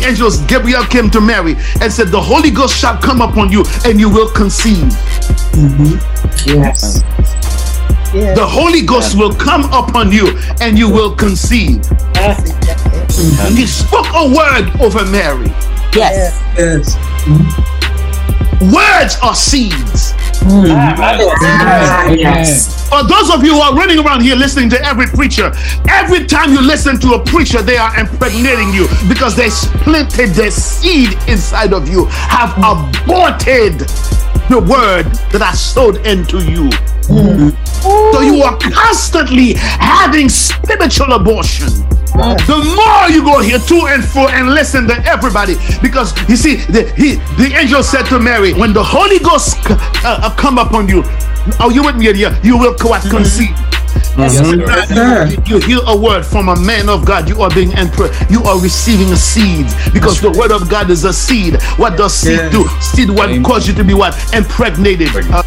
archangel Gabriel came to Mary and said, The Holy Ghost shall come upon you and you will conceive. Mm-hmm. Yes. The Holy Ghost will come upon you and you will conceive. And he spoke a word over Mary. Yes. Yes. Words are seeds. Ah, Yes. For those of you who are running around here listening to every preacher, every time you listen to a preacher, they are impregnating you because they splinted the seed inside of you, have aborted the word that I sowed into you. So you are constantly having spiritual abortion. The more you go here to and fro and listen to everybody, because you see, the, he, the angel said to Mary, when the Holy Ghost uh, uh, come upon you, are you with me here? You will what conceive. sir. You hear a word from a man of God, you are being impre- you are receiving a seed because the word of God is a seed. What does seed Yes. do? Seed what cause you to be what impregnated. Uh,